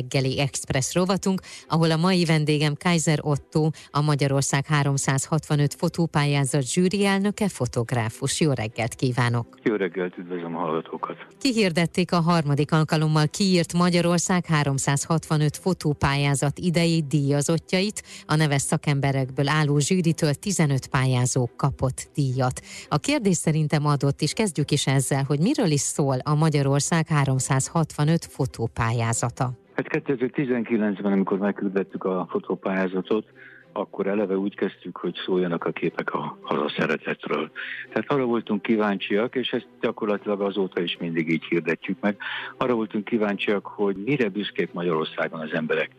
reggeli express rovatunk, ahol a mai vendégem Kaiser Otto, a Magyarország 365 fotópályázat zsűri elnöke, fotográfus. Jó reggelt kívánok! Jó reggelt, üdvözlöm a hallgatókat! Kihirdették a harmadik alkalommal kiírt Magyarország 365 fotópályázat idei díjazottjait, a neves szakemberekből álló zsűritől 15 pályázó kapott díjat. A kérdés szerintem adott, és kezdjük is ezzel, hogy miről is szól a Magyarország 365 fotópályázata. Hát 2019-ben, amikor megküldettük a fotópályázatot, akkor eleve úgy kezdtük, hogy szóljanak a képek a hazaszeretetről. Tehát arra voltunk kíváncsiak, és ezt gyakorlatilag azóta is mindig így hirdetjük meg, arra voltunk kíváncsiak, hogy mire büszkék Magyarországon az emberek,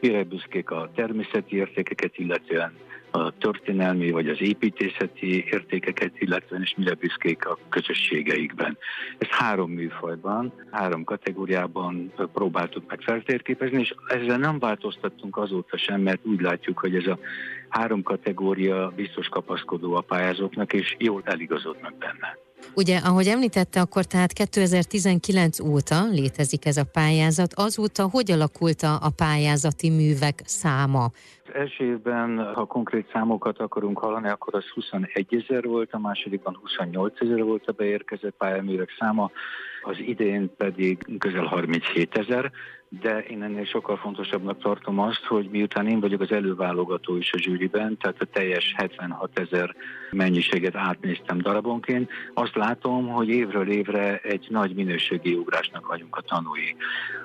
mire büszkék a természeti értékeket illetően, a történelmi vagy az építészeti értékeket, illetve és mire büszkék a közösségeikben. Ez három műfajban, három kategóriában próbáltuk meg feltérképezni, és ezzel nem változtattunk azóta sem, mert úgy látjuk, hogy ez a három kategória biztos kapaszkodó a pályázóknak, és jól eligazodnak benne. Ugye, ahogy említette, akkor tehát 2019 óta létezik ez a pályázat. Azóta hogy alakult a pályázati művek száma? Első évben, ha konkrét számokat akarunk hallani, akkor az 21 ezer volt, a másodikban 28 ezer volt a beérkezett pályaművek száma, az idén pedig közel 37 ezer, de én ennél sokkal fontosabbnak tartom azt, hogy miután én vagyok az előválogató is a zsűriben, tehát a teljes 76 ezer mennyiséget átnéztem darabonként, azt látom, hogy évről évre egy nagy minőségi ugrásnak vagyunk a tanúi.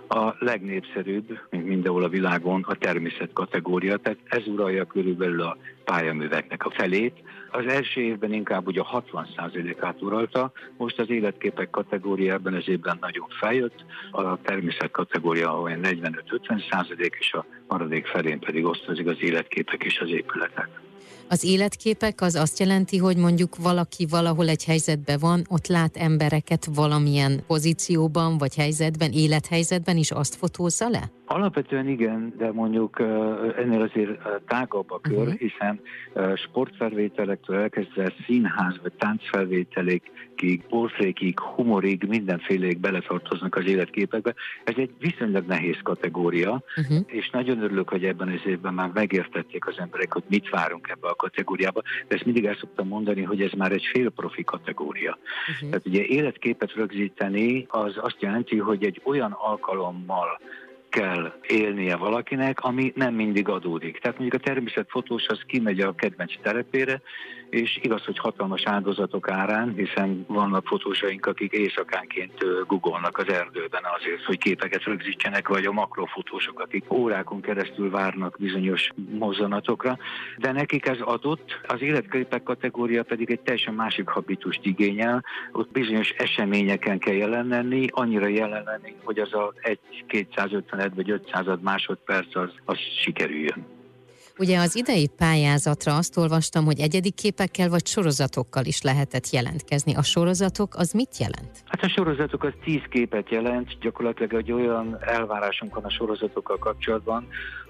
A legnépszerűbb, mint mindenhol a világon, a természet kategória, tehát ez uralja körülbelül a pályaműveknek a felét. Az első évben inkább ugye a 60%-át uralta, most az életképek kategória ebben az évben nagyon feljött, a természet kategória olyan 45-50% és a maradék felén pedig osztozik az életképek és az épületek. Az életképek az azt jelenti, hogy mondjuk valaki valahol egy helyzetben van, ott lát embereket valamilyen pozícióban vagy helyzetben, élethelyzetben is azt fotózza le? Alapvetően igen, de mondjuk ennél azért tágabb a kör, uh-huh. hiszen sportfelvételektől elkezdve színház vagy táncfelvételekig, portrékig, humorig, mindenféléig beletartoznak az életképekbe. Ez egy viszonylag nehéz kategória, uh-huh. és nagyon örülök, hogy ebben az évben már megértették az emberek, hogy mit várunk ebbe a kategóriába, de ezt mindig el szoktam mondani, hogy ez már egy félprofi kategória. Uh-huh. Tehát ugye életképet rögzíteni az azt jelenti, hogy egy olyan alkalommal kell élnie valakinek, ami nem mindig adódik. Tehát mondjuk a természetfotós az kimegy a kedvenc terepére, és igaz, hogy hatalmas áldozatok árán, hiszen vannak fotósaink, akik éjszakánként googolnak az erdőben azért, hogy képeket rögzítsenek, vagy a makrofotósok, akik órákon keresztül várnak bizonyos mozzanatokra, de nekik ez adott, az életképek kategória pedig egy teljesen másik habitust igényel, ott bizonyos eseményeken kell jelen lenni, annyira jelen lenni, hogy az a 1-250 vagy 500 másodperc az, az sikerüljön. Ugye az idei pályázatra azt olvastam, hogy egyedi képekkel vagy sorozatokkal is lehetett jelentkezni. A sorozatok az mit jelent? Hát a sorozatok az tíz képet jelent, gyakorlatilag egy olyan elvárásunk van a sorozatokkal kapcsolatban,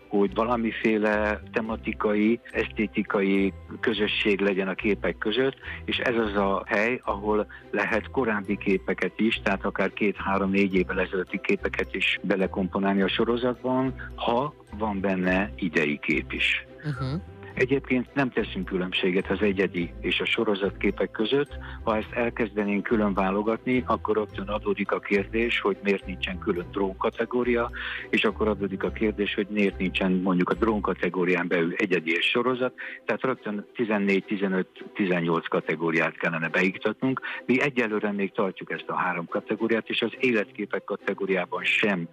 hogy valamiféle tematikai, esztétikai közösség legyen a képek között, és ez az a hely, ahol lehet korábbi képeket is, tehát akár két-három-négy évvel ezelőtti képeket is belekomponálni a sorozatban, ha van benne idei kép is. Uh-huh. Egyébként nem teszünk különbséget az egyedi és a sorozatképek között. Ha ezt elkezdenénk külön válogatni, akkor rögtön adódik a kérdés, hogy miért nincsen külön drón kategória, és akkor adódik a kérdés, hogy miért nincsen mondjuk a drón kategórián belül egyedi és sorozat. Tehát rögtön 14, 15, 18 kategóriát kellene beiktatnunk. Mi egyelőre még tartjuk ezt a három kategóriát, és az életképek kategóriában sem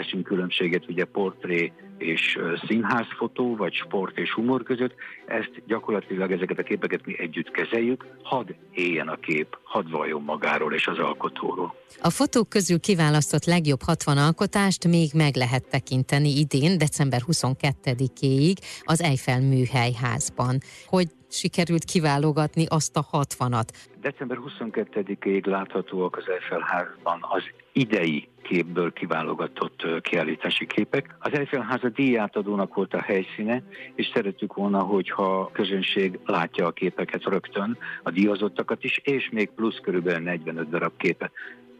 teszünk különbséget ugye portré és színházfotó, vagy sport és humor között, ezt gyakorlatilag ezeket a képeket mi együtt kezeljük, hadd éljen a kép, hadd valljon magáról és az alkotóról. A fotók közül kiválasztott legjobb 60 alkotást még meg lehet tekinteni idén, december 22-éig az Eiffel műhelyházban. Hogy sikerült kiválogatni azt a 60-at? December 22-ig láthatóak az Eiffel házban az idei képből kiválogatott kiállítási képek. Az Eiffel háza díjátadónak volt a helyszíne, és szerettük volna, hogyha a közönség látja a képeket rögtön, a díjazottakat is, és még plusz körülbelül 45 darab képet.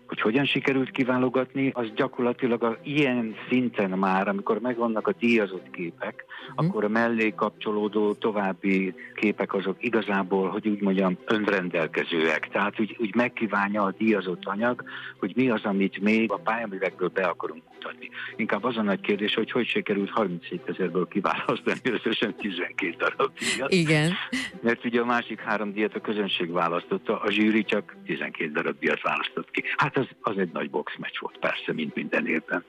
Hogy hogyan sikerült kiválogatni, az gyakorlatilag a ilyen szinten már, amikor megvannak a díjazott képek, mm. akkor a mellé kapcsolódó további képek azok igazából, hogy úgy mondjam, önrendelkezőek. Tehát úgy, úgy megkívánja a díjazott anyag, hogy mi az, amit még a pályaművekből be akarunk mutatni. Inkább az a nagy kérdés, hogy hogy sikerült 37 ezerből kiválasztani összesen 12 darab díjat. Igen. Mert ugye a másik három díjat a közönség választotta, a zsűri csak 12 darab díjat választott ki. Hát az, az egy nagy boxmeccs volt persze, mint minden évben.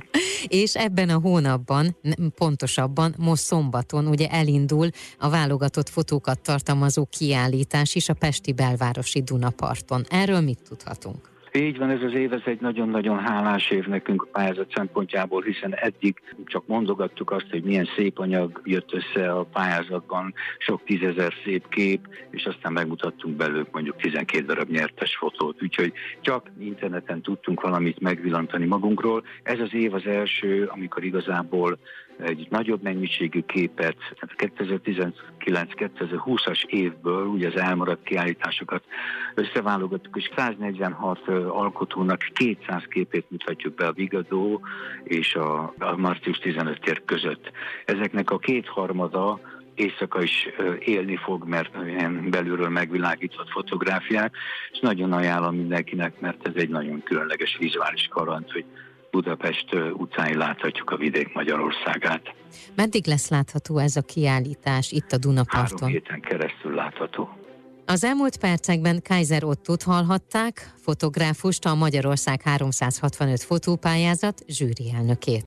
És ebben a hónapban, pontosabban most szombaton ugye elindul a válogatott fotókat tartalmazó kiállítás is a Pesti belvárosi Dunaparton. Erről mit tudhatunk? Így van, ez az év, ez egy nagyon-nagyon hálás év nekünk a pályázat szempontjából, hiszen eddig csak mondogattuk azt, hogy milyen szép anyag jött össze a pályázatban, sok tízezer szép kép, és aztán megmutattunk belőlük mondjuk 12 darab nyertes fotót, úgyhogy csak interneten tudtunk valamit megvillantani magunkról. Ez az év az első, amikor igazából egy nagyobb mennyiségű képet, tehát 2019-2020-as évből, ugye az elmaradt kiállításokat összeválogattuk, és 146 alkotónak 200 képét mutatjuk be a Vigadó és a, a Marcius 15 tér között. Ezeknek a kétharmada éjszaka is élni fog, mert ilyen belülről megvilágított fotográfiák, és nagyon ajánlom mindenkinek, mert ez egy nagyon különleges vizuális karant, hogy Budapest utcáin láthatjuk a vidék Magyarországát. Meddig lesz látható ez a kiállítás itt a Dunaparton? Három héten keresztül látható. Az elmúlt percekben Kaiser Ottot hallhatták, fotográfust, a Magyarország 365 fotópályázat zsűri elnökét.